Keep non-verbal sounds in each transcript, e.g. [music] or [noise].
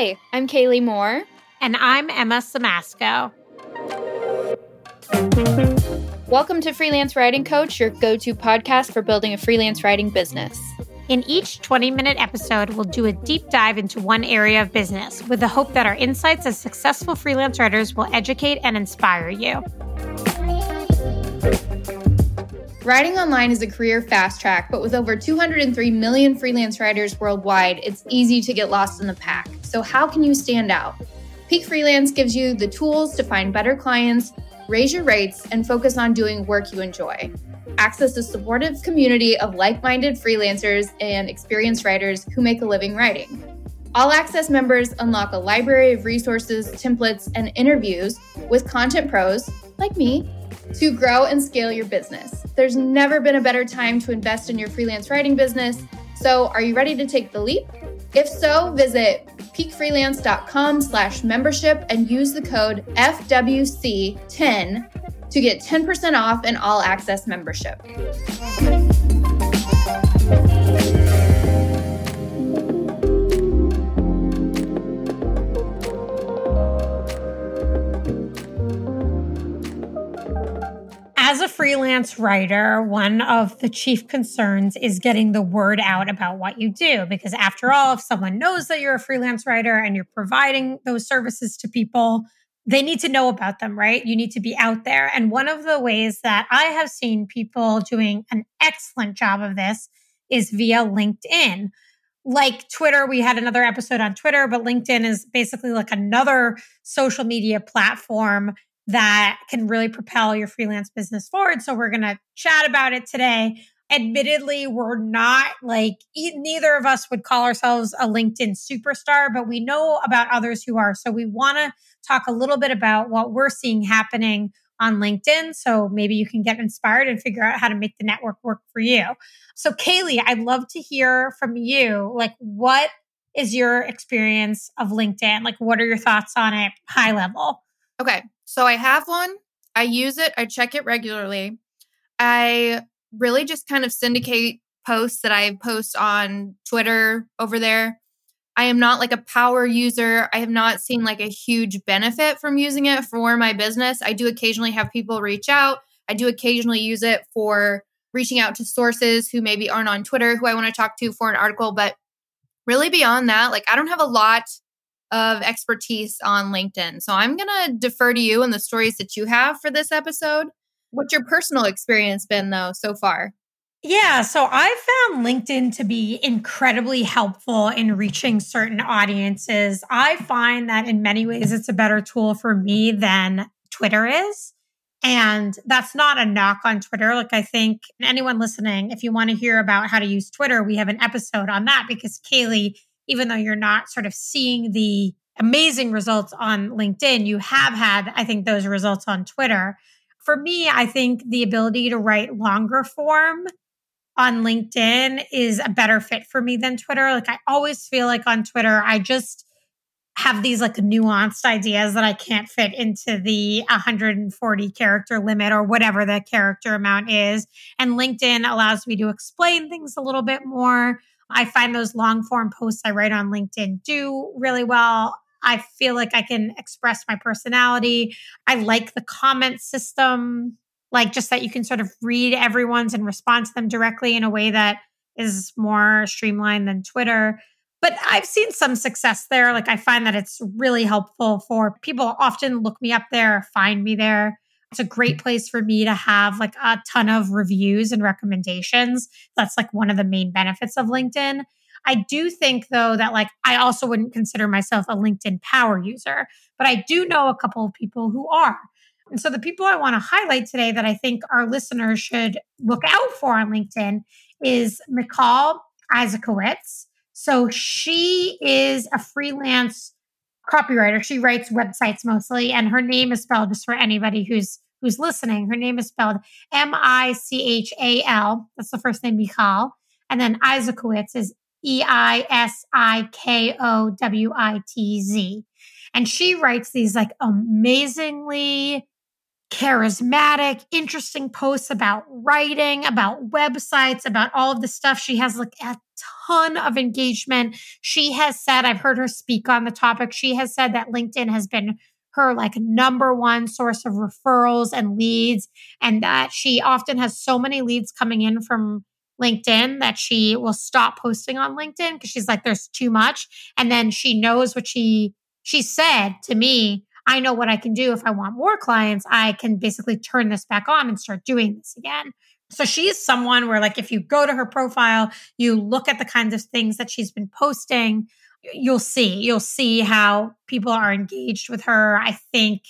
Hi, I'm Kaylee Moore. And I'm Emma Siemasko. Welcome to Freelance Writing Coach, your go to podcast for building a freelance writing business. In each 20 minute episode, we'll do a deep dive into one area of business with the hope that our insights as successful freelance writers will educate and inspire you. Writing online is a career fast track, but with over 203 million freelance writers worldwide, it's easy to get lost in the pack. So, how can you stand out? Peak Freelance gives you the tools to find better clients, raise your rates, and focus on doing work you enjoy access a supportive community of like minded freelancers and experienced writers who make a living writing. All Access members unlock a library of resources, templates, and interviews with content pros, like me, to grow and scale your business. There's never been a better time to invest in your freelance writing business. So, are you ready to take the leap? If so, visit peakfreelance.com slash membership and use the code FWC10 to get 10% off an all access membership. As a freelance writer, one of the chief concerns is getting the word out about what you do. Because after all, if someone knows that you're a freelance writer and you're providing those services to people, they need to know about them, right? You need to be out there. And one of the ways that I have seen people doing an excellent job of this is via LinkedIn. Like Twitter, we had another episode on Twitter, but LinkedIn is basically like another social media platform that can really propel your freelance business forward. So we're going to chat about it today. Admittedly we're not like neither of us would call ourselves a linkedin superstar but we know about others who are. So we want to talk a little bit about what we're seeing happening on linkedin. So maybe you can get inspired and figure out how to make the network work for you. So kaylee i'd love to hear from you. Like what is your experience of linkedin? Like what are your thoughts on it high level? Okay so i have one i use it i check it regularly i really just kind of syndicate posts that I post on Twitter over there. I am not like a power user. I have not seen like a huge benefit from using it for my business. I do occasionally have people reach out. I do occasionally use it for reaching out to sources who maybe aren't on Twitter who I want to talk to for an article. But really, beyond that, like I don't have a lot of expertise on LinkedIn. So I'm going to defer to you and the stories that you have for this episode. What's your personal experience been though so far? Yeah, so I found LinkedIn to be incredibly helpful in reaching certain audiences. I find that in many ways it's a better tool for me than Twitter is. And that's not a knock on Twitter. Like, I think anyone listening, if you want to hear about how to use Twitter, we have an episode on that because Kaylee, even though you're not sort of seeing the amazing results on LinkedIn, you have had, I think, those results on Twitter for me, I think the ability to write longer form on LinkedIn is a better fit for me than Twitter. Like I always feel like on Twitter, I just have these like nuanced ideas that I can't fit into the 140 character limit or whatever the character amount is. And LinkedIn allows me to explain things a little bit more. I find those long form posts I write on LinkedIn do really well. I feel like I can express my personality. I like the comment system, like just that you can sort of read everyone's and respond to them directly in a way that is more streamlined than Twitter. But I've seen some success there. Like I find that it's really helpful for people often look me up there, find me there. It's a great place for me to have like a ton of reviews and recommendations. That's like one of the main benefits of LinkedIn. I do think though that like I also wouldn't consider myself a LinkedIn power user, but I do know a couple of people who are. And so the people I want to highlight today that I think our listeners should look out for on LinkedIn is Michal Eisikowitz. So she is a freelance copywriter. She writes websites mostly, and her name is spelled just for anybody who's who's listening. Her name is spelled M I C H A L. That's the first name, Michal. And then Eisikowitz is E I S I K O W I T Z. And she writes these like amazingly charismatic, interesting posts about writing, about websites, about all of the stuff. She has like a ton of engagement. She has said, I've heard her speak on the topic. She has said that LinkedIn has been her like number one source of referrals and leads, and that she often has so many leads coming in from LinkedIn that she will stop posting on LinkedIn because she's like, there's too much. And then she knows what she she said to me I know what I can do if I want more clients. I can basically turn this back on and start doing this again. So she's someone where, like, if you go to her profile, you look at the kinds of things that she's been posting, you'll see, you'll see how people are engaged with her. I think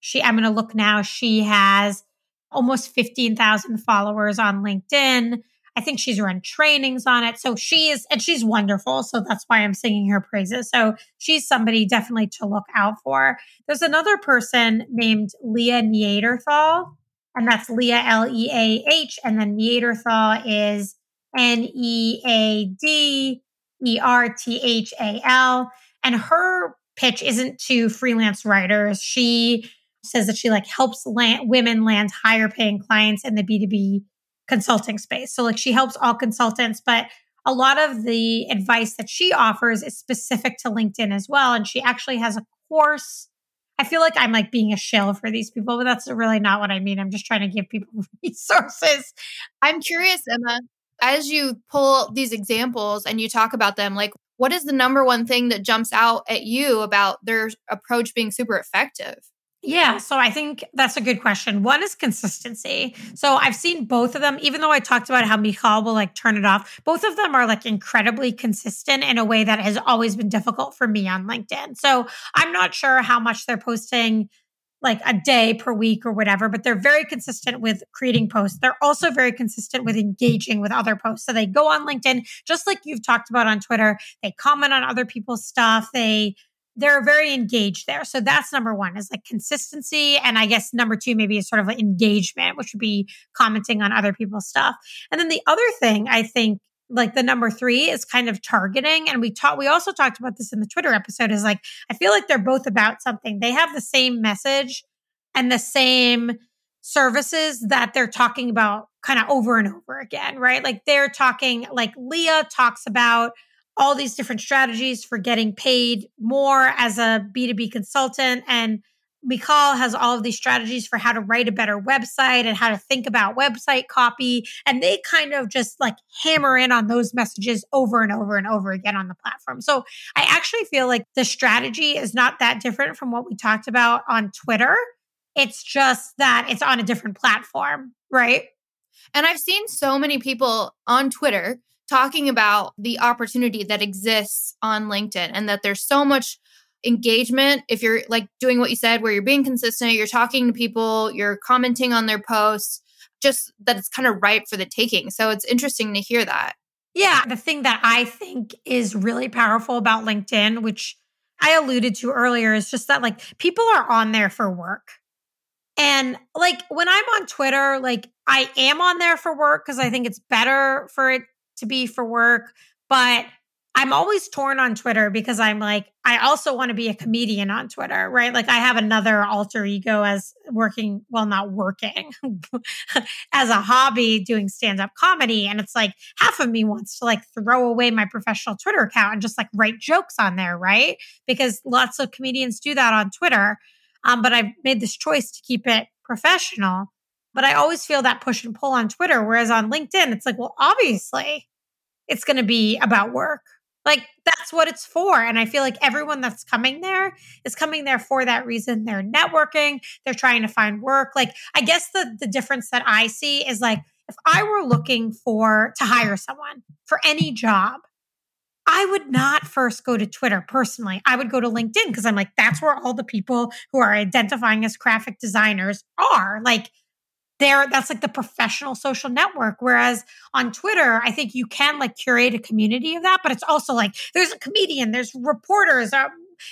she, I'm going to look now, she has almost 15,000 followers on LinkedIn. I think she's run trainings on it. So she is, and she's wonderful. So that's why I'm singing her praises. So she's somebody definitely to look out for. There's another person named Leah Neaderthal, and that's Leah L E A H. And then Neaderthal is N E A D E R T H A L. And her pitch isn't to freelance writers. She says that she like helps land, women land higher paying clients in the B2B consulting space. So like she helps all consultants, but a lot of the advice that she offers is specific to LinkedIn as well. And she actually has a course. I feel like I'm like being a shill for these people, but that's really not what I mean. I'm just trying to give people [laughs] resources. I'm curious, Emma, as you pull these examples and you talk about them, like what is the number one thing that jumps out at you about their approach being super effective? Yeah, so I think that's a good question. One is consistency. So I've seen both of them, even though I talked about how Michal will like turn it off, both of them are like incredibly consistent in a way that has always been difficult for me on LinkedIn. So I'm not sure how much they're posting like a day per week or whatever, but they're very consistent with creating posts. They're also very consistent with engaging with other posts. So they go on LinkedIn, just like you've talked about on Twitter. They comment on other people's stuff. They they're very engaged there. So that's number one is like consistency. And I guess number two, maybe is sort of like engagement, which would be commenting on other people's stuff. And then the other thing I think like the number three is kind of targeting. And we taught, we also talked about this in the Twitter episode is like, I feel like they're both about something. They have the same message and the same services that they're talking about kind of over and over again, right? Like they're talking, like Leah talks about all these different strategies for getting paid more as a B2B consultant. And Michal has all of these strategies for how to write a better website and how to think about website copy. And they kind of just like hammer in on those messages over and over and over again on the platform. So I actually feel like the strategy is not that different from what we talked about on Twitter. It's just that it's on a different platform, right? And I've seen so many people on Twitter talking about the opportunity that exists on LinkedIn and that there's so much engagement. If you're like doing what you said where you're being consistent you're talking to people you're commenting on their posts just that it's kind of ripe for the taking. So it's interesting to hear that. Yeah the thing that i think is really powerful about linkedin which i alluded to earlier is just that like people are on there for work. And like when i'm on twitter like i am on there for work because i think it's better for it to be for work, but I'm always torn on Twitter because I'm like, I also want to be a comedian on Twitter, right? Like, I have another alter ego as working, well, not working, [laughs] as a hobby doing stand up comedy. And it's like half of me wants to like throw away my professional Twitter account and just like write jokes on there, right? Because lots of comedians do that on Twitter. Um, but I've made this choice to keep it professional. But I always feel that push and pull on Twitter. Whereas on LinkedIn, it's like, well, obviously it's going to be about work. Like that's what it's for. And I feel like everyone that's coming there is coming there for that reason. They're networking, they're trying to find work. Like, I guess the, the difference that I see is like, if I were looking for to hire someone for any job, I would not first go to Twitter personally. I would go to LinkedIn because I'm like, that's where all the people who are identifying as graphic designers are. Like, there that's like the professional social network. Whereas on twitter i think you can like curate a community of that but it's also like there's a comedian there's reporters uh,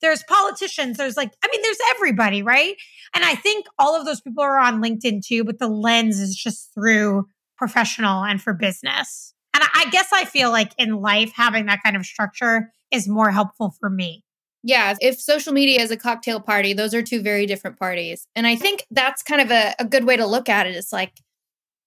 there's politicians there's like i mean there's everybody right? And i think all of those people are on linkedin too but the lens is just through professional and for business. And i guess i feel like in life having that kind of structure is more helpful for me Yeah, if social media is a cocktail party, those are two very different parties. And I think that's kind of a, a good way to look at it. It's like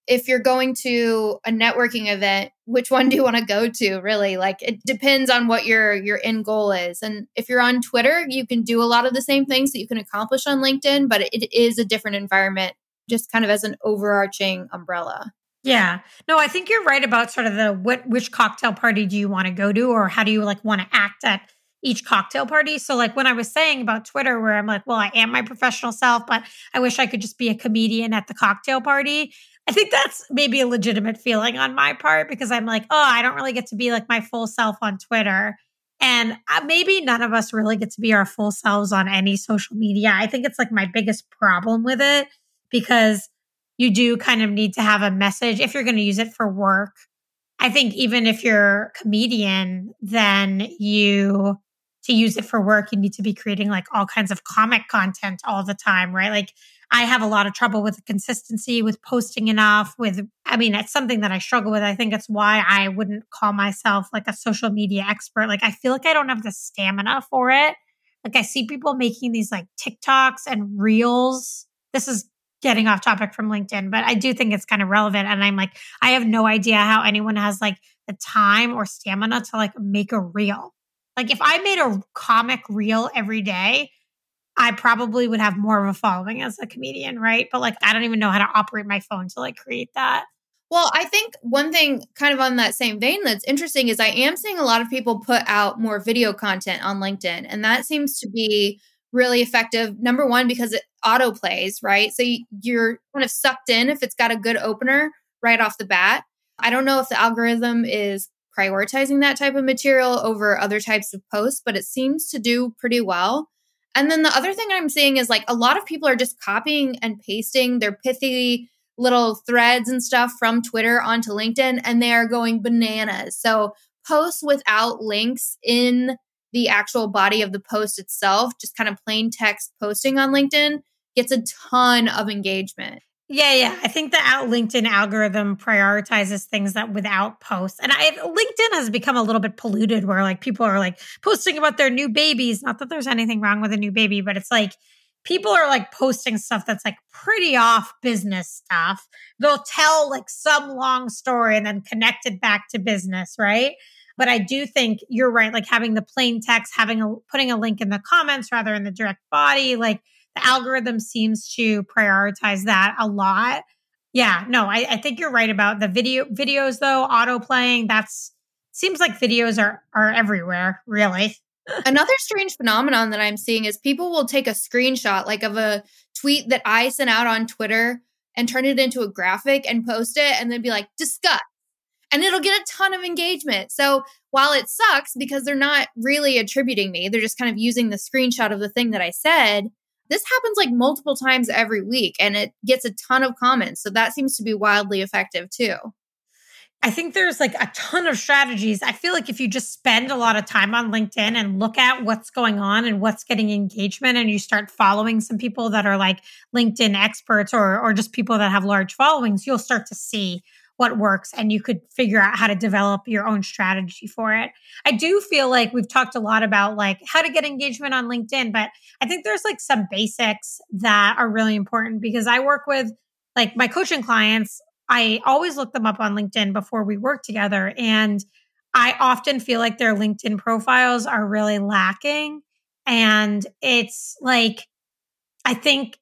if you're going to a networking event, which one do you want to go to? Really, like it depends on what your your end goal is. And if you're on Twitter, you can do a lot of the same things that you can accomplish on LinkedIn, but it is a different environment, just kind of as an overarching umbrella. Yeah. No, I think you're right about sort of the what which cocktail party do you want to go to or how do you like want to act at each cocktail party. So like when I was saying about Twitter where I'm like, well, I am my professional self, but I wish I could just be a comedian at the cocktail party. I think that's maybe a legitimate feeling on my part because I'm like, oh, I don't really get to be like my full self on Twitter. And uh, maybe none of us really get to be our full selves on any social media. I think it's like my biggest problem with it because you do kind of need to have a message if you're going to use it for work. I think even if you're a comedian, then you to use it for work, you need to be creating like all kinds of comic content all the time, right? Like I have a lot of trouble with the consistency, with posting enough, with, I mean, it's something that I struggle with. I think it's why I wouldn't call myself like a social media expert. Like, I feel like I don't have the stamina for it. Like, I see people making these like TikToks and reels. This is getting off topic from LinkedIn, but I do think it's kind of relevant. And I'm like, I have no idea how anyone has like the time or stamina to like make a reel. Like, if I made a comic reel every day, I probably would have more of a following as a comedian, right? But like, I don't even know how to operate my phone to like create that. Well, I think one thing kind of on that same vein that's interesting is I am seeing a lot of people put out more video content on LinkedIn, and that seems to be really effective. Number one, because it auto plays, right? So you're kind of sucked in if it's got a good opener right off the bat. I don't know if the algorithm is prioritizing that type of material over other types of posts, but it seems to do pretty well. And then the other thing I'm seeing is like a lot of people are just copying and pasting their pithy little threads and stuff from Twitter onto LinkedIn and they are going bananas. So posts without links in the actual body of the post itself, just kind of plain text posting on LinkedIn gets a ton of engagement. Yeah, yeah. I think the out LinkedIn algorithm prioritizes things that without posts. And I LinkedIn has become a little bit polluted where like people are like posting about their new babies. Not that there's anything wrong with a new baby, but it's like people are like posting stuff that's like pretty off business stuff. They'll tell like some long story and then connect it back to business, right? But I do think you're right. Like having the plain text, having a putting a link in the comments rather in the direct body, like the algorithm seems to prioritize that a lot. Yeah, no, I, I think you're right about the video videos though, auto playing. That's seems like videos are are everywhere, really. [laughs] Another strange phenomenon that I'm seeing is people will take a screenshot like of a tweet that I sent out on Twitter and turn it into a graphic and post it and then be like, discuss. And it'll get a ton of engagement. So while it sucks because they're not really attributing me, they're just kind of using the screenshot of the thing that I said, this happens like multiple times every week and it gets a ton of comments. So that seems to be wildly effective too. I think there's like a ton of strategies. I feel like if you just spend a lot of time on LinkedIn and look at what's going on and what's getting engagement and you start following some people that are like LinkedIn experts or or just people that have large followings, you'll start to see what works and you could figure out how to develop your own strategy for it. I do feel like we've talked a lot about like how to get engagement on LinkedIn, but I think there's like some basics that are really important because I work with like my coaching clients. I always look them up on LinkedIn before we work together. And I often feel like their LinkedIn profiles are really lacking. And it's like, I think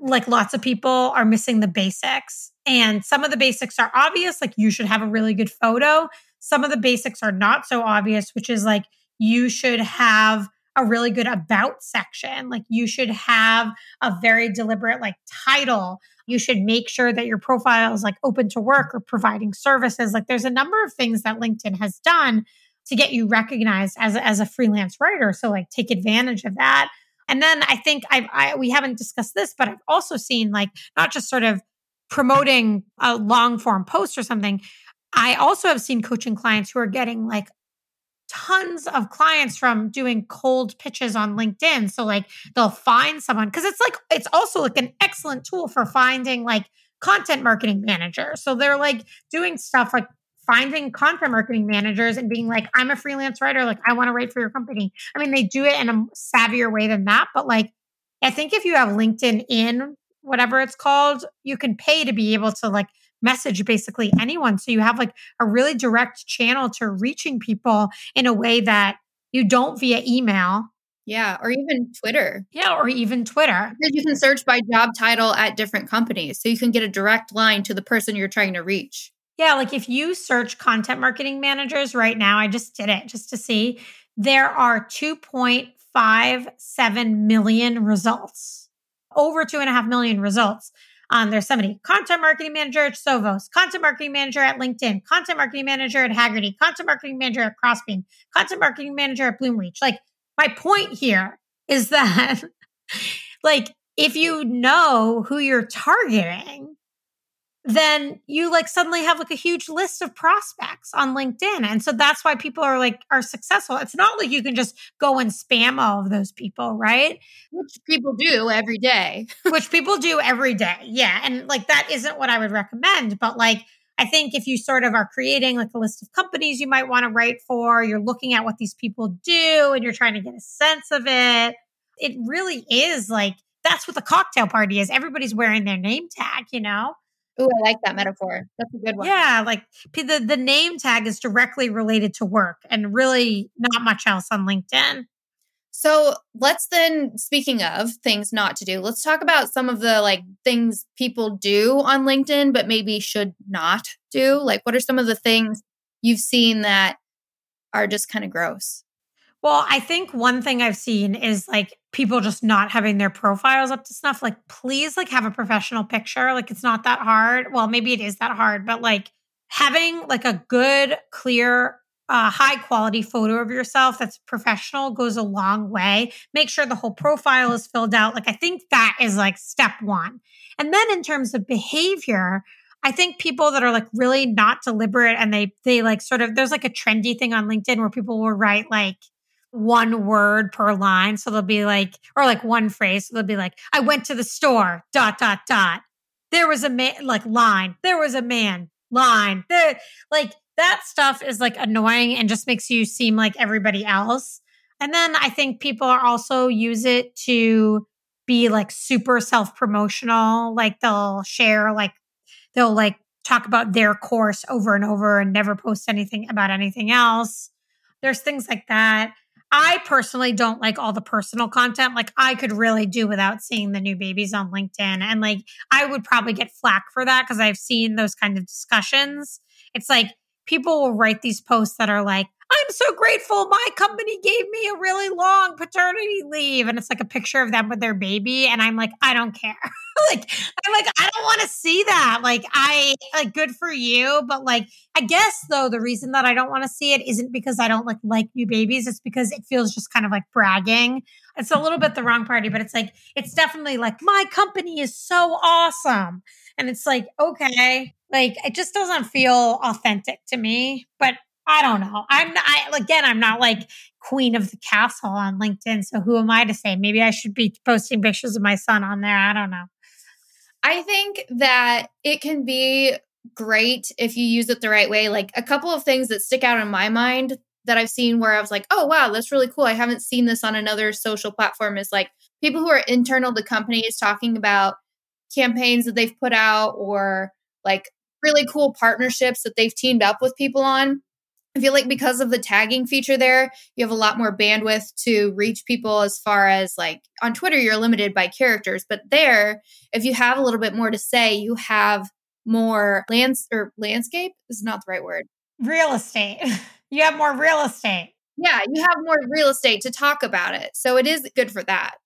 like lots of people are missing the basics. And some of the basics are obvious, like you should have a really good photo. Some of the basics are not so obvious, which is like you should have a really good about section. Like you should have a very deliberate like title. You should make sure that your profile is like open to work or providing services. Like there's a number of things that LinkedIn has done to get you recognized as as a freelance writer. So like take advantage of that. And then I think I've, I, we haven't discussed this, but I've also seen like not just sort of promoting a long form post or something. I also have seen coaching clients who are getting like tons of clients from doing cold pitches on LinkedIn. So like they'll find someone because it's like it's also like an excellent tool for finding like content marketing managers. So they're like doing stuff like finding content marketing managers and being like, I'm a freelance writer, like I want to write for your company. I mean, they do it in a savvier way than that, but like I think if you have LinkedIn in whatever it's called, you can pay to be able to like message basically anyone. So you have like a really direct channel to reaching people in a way that you don't via email. Yeah, or even Twitter. Yeah, or even Twitter. Because you can search by job title at different companies. So you can get a direct line to the person you're trying to reach. Yeah, like if you search content marketing managers right now, I just did it just to see, there are 2.57 million results, over two and a half million results. Um, there's somebody, content marketing manager at Sovos, content marketing manager at LinkedIn, content marketing manager at Haggerty, content marketing manager at Crossbeam, content marketing manager at Bloomreach. Like, my point here is [laughs] that, like, if you know who you're targeting, then you like suddenly have like a huge list of prospects on LinkedIn. And so that's why people are like are successful. It's not like you can just go and spam all of those people, right? Which people do every day. [laughs] Which people do every day. Yeah. And like that isn't what I would recommend, but like I think if you sort of are creating like a list of companies you might want to write for, you're looking at what these people do and you're trying to get a sense of it. It really is like that's what the cocktail party is. Everybody's wearing their name tag, you know? Oh, I like that metaphor. That's a good one. Yeah, like the the name tag is directly related to work and really not much else on LinkedIn. So, let's then speaking of things not to do, let's talk about some of the like things people do on LinkedIn but maybe should not do. Like what are some of the things you've seen that are just kind of gross? Well, I think one thing I've seen is like people just not having their profiles up to snuff. Like, please, like, have a professional picture. Like, it's not that hard. Well, maybe it is that hard, but like having like a good, clear, uh, high quality photo of yourself that's professional goes a long way. Make sure the whole profile is filled out. Like, I think that is like step one. And then in terms of behavior, I think people that are like really not deliberate and they they like sort of there's like a trendy thing on LinkedIn where people will write like one word per line. So they'll be like, or like one phrase. So they'll be like, I went to the store, dot, dot, dot. There was a man, like line. There was a man, line. There, like that stuff is like annoying and just makes you seem like everybody else. And then I think people also use it to be like super self promotional. Like they'll share, like, they'll like talk about their course over and over and never post anything about anything else. There's things like that. I personally don't like all the personal content. Like I could really do without seeing the new babies on LinkedIn. And like I would probably get flack for that because I've seen those kind of discussions. It's like people will write these posts that are like, I'm so grateful. My company gave me a really long paternity leave. And it's like a picture of them with their baby. And I'm like, I don't care. [laughs] [laughs] like, I'm like, I don't want to see that. Like, I like good for you. But like, I guess though, the reason that I don't want to see it isn't because I don't like like new babies. It's because it feels just kind of like bragging. It's a little bit the wrong party, but it's like, it's definitely like, my company is so awesome. And it's like, okay, like it just doesn't feel authentic to me. But I don't know. I'm I, again, I'm not like queen of the castle on LinkedIn. So who am I to say? Maybe I should be posting pictures of my son on there. I don't know. I think that it can be great if you use it the right way. Like a couple of things that stick out in my mind that I've seen where I was like, oh, wow, that's really cool. I haven't seen this on another social platform is like people who are internal to companies talking about campaigns that they've put out or like really cool partnerships that they've teamed up with people on. I feel like because of the tagging feature there, you have a lot more bandwidth to reach people as far as like on Twitter, you're limited by characters. But there, if you have a little bit more to say, you have more lands or landscape is not the right word. Real estate. [laughs] You have more real estate. Yeah, you have more real estate to talk about it. So it is good for that.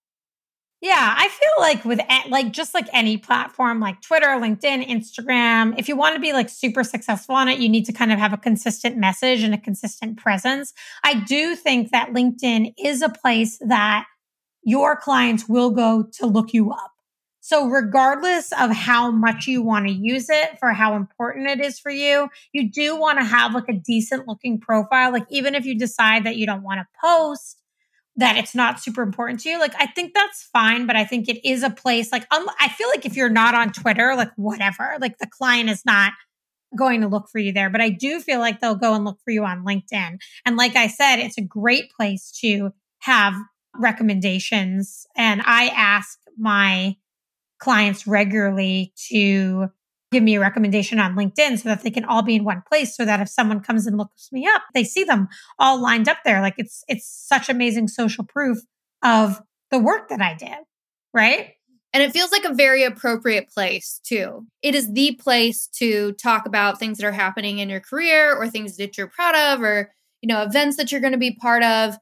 Yeah, I feel like with like just like any platform like Twitter, LinkedIn, Instagram, if you want to be like super successful on it, you need to kind of have a consistent message and a consistent presence. I do think that LinkedIn is a place that your clients will go to look you up. So regardless of how much you want to use it for how important it is for you, you do want to have like a decent looking profile. Like even if you decide that you don't want to post, that it's not super important to you. Like, I think that's fine, but I think it is a place like, um, I feel like if you're not on Twitter, like, whatever, like the client is not going to look for you there, but I do feel like they'll go and look for you on LinkedIn. And like I said, it's a great place to have recommendations. And I ask my clients regularly to give me a recommendation on LinkedIn so that they can all be in one place so that if someone comes and looks me up, they see them all lined up there. Like it's it's such amazing social proof of the work that I did, right? And it feels like a very appropriate place too. It is the place to talk about things that are happening in your career or things that you're proud of or, you know, events that you're going to be part of.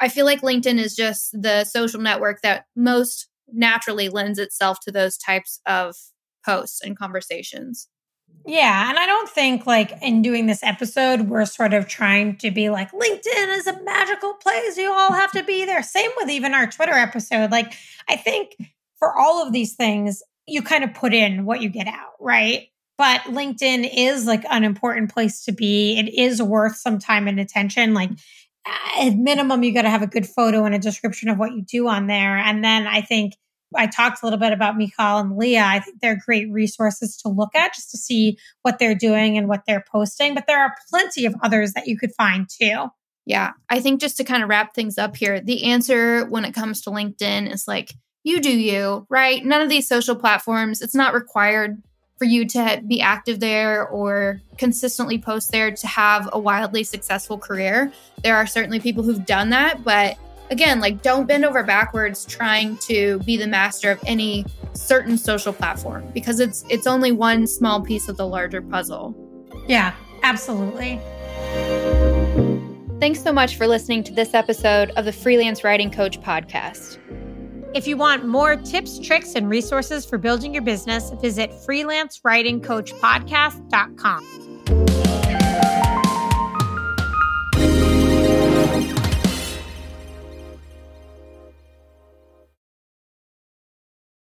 I feel like LinkedIn is just the social network that most naturally lends itself to those types of posts and conversations. Yeah. And I don't think like in doing this episode, we're sort of trying to be like, LinkedIn is a magical place. You all have to be there. Same with even our Twitter episode. Like, I think for all of these things, you kind of put in what you get out, right? But LinkedIn is like an important place to be. It is worth some time and attention. Like, at minimum, you got to have a good photo and a description of what you do on there. And then I think I talked a little bit about Michal and Leah. I think they're great resources to look at just to see what they're doing and what they're posting. But there are plenty of others that you could find too. Yeah. I think just to kind of wrap things up here, the answer when it comes to LinkedIn is like, you do you, right? None of these social platforms, it's not required for you to be active there or consistently post there to have a wildly successful career. There are certainly people who've done that, but again, like don't bend over backwards trying to be the master of any certain social platform because it's it's only one small piece of the larger puzzle. Yeah, absolutely. Thanks so much for listening to this episode of the Freelance Writing Coach podcast. If you want more tips, tricks, and resources for building your business, visit freelancewritingcoachpodcast.com.